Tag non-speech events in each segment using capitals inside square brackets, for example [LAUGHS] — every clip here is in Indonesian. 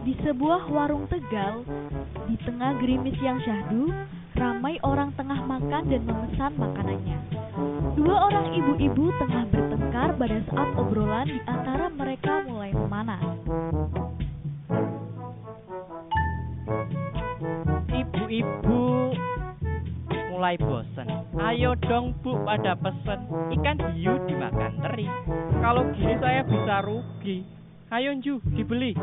Di sebuah warung Tegal, di tengah gerimis yang syahdu, ramai orang tengah makan dan memesan makanannya. Dua orang ibu-ibu tengah bertengkar pada saat obrolan di antara mereka mulai memanas. Ibu-ibu mulai bosen. Ayo dong bu pada pesen ikan hiu dimakan teri. Kalau gini saya bisa rugi. Ayo Ju, dibeli.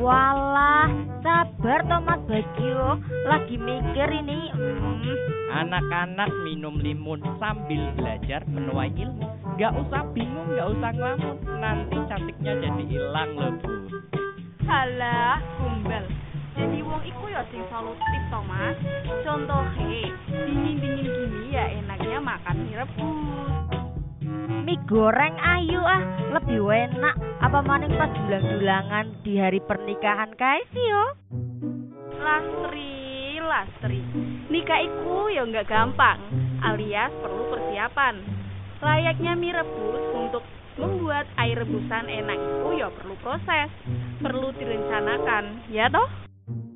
Walah, sabar Tomat Bagio, lagi mikir ini. Hmm. Anak-anak minum limun sambil belajar menuai ilmu. Gak usah bingung, gak usah ngelamun. Nanti cantiknya jadi hilang loh bu. Halah, kumbal. Jadi wong iku ya sing solutif to, Mas. Contohe, dingin-dingin gini ya enaknya makan mie rebus. Mie goreng ayu ah, lebih enak. Apa maning pas dulang-dulangan di hari pernikahan kae sih yo? Lastri, lastri. Nikah iku ya nggak gampang, alias perlu persiapan. Layaknya mie rebus untuk membuat air rebusan enak itu ya perlu proses, perlu direncanakan, ya toh?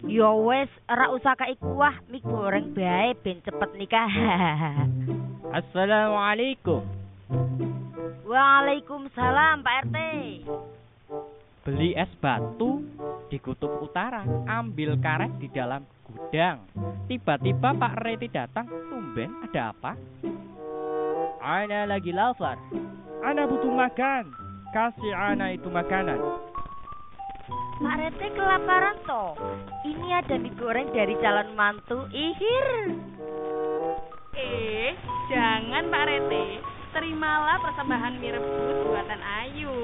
Yo wes, ora usah kayak kuah mie goreng bae ben cepet nikah. [LAUGHS] Assalamualaikum. Waalaikumsalam Pak RT. Beli es batu di kutub utara, ambil karet di dalam gudang. Tiba-tiba Pak Reti datang, tumben ada apa? Ana lagi lapar. Ana butuh makan. Kasih Ana itu makanan. Pak RT kelaparan toh. Ini ada mie goreng dari calon mantu. Ihir. Eh, persembahan rebus buatan Ayu.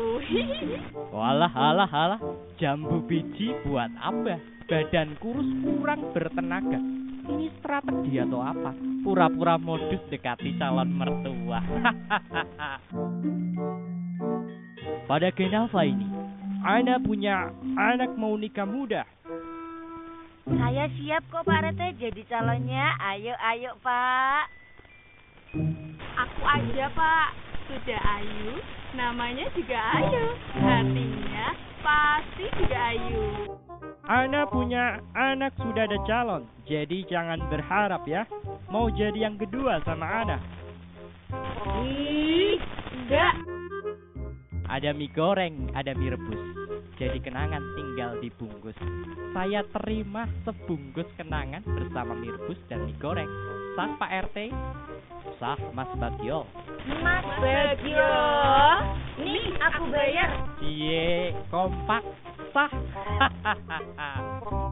[LAUGHS] Walah, alah, alah. Jambu biji buat apa? Badan kurus kurang bertenaga. Ini strategi atau apa? Pura-pura modus dekati calon mertua. [LAUGHS] Pada Genava ini, Ana punya anak mau nikah muda. Saya siap kok Pak RT jadi calonnya. Ayo ayo Pak. Aku aja, Pak. Sudah Ayu, namanya juga Ayu. Hatinya pasti juga Ayu. Ana punya anak sudah ada calon, jadi jangan berharap ya. Mau jadi yang kedua sama Ana. Ih, enggak. Ada mie goreng, ada mie rebus. Jadi kenangan tinggal dibungkus. Saya terima sebungkus kenangan bersama mie rebus dan mie goreng. Sah Pak RT? Sah Mas Bagio? Mas Bagio. Nih, aku bayar. Cie, kompak, sah. [LAUGHS]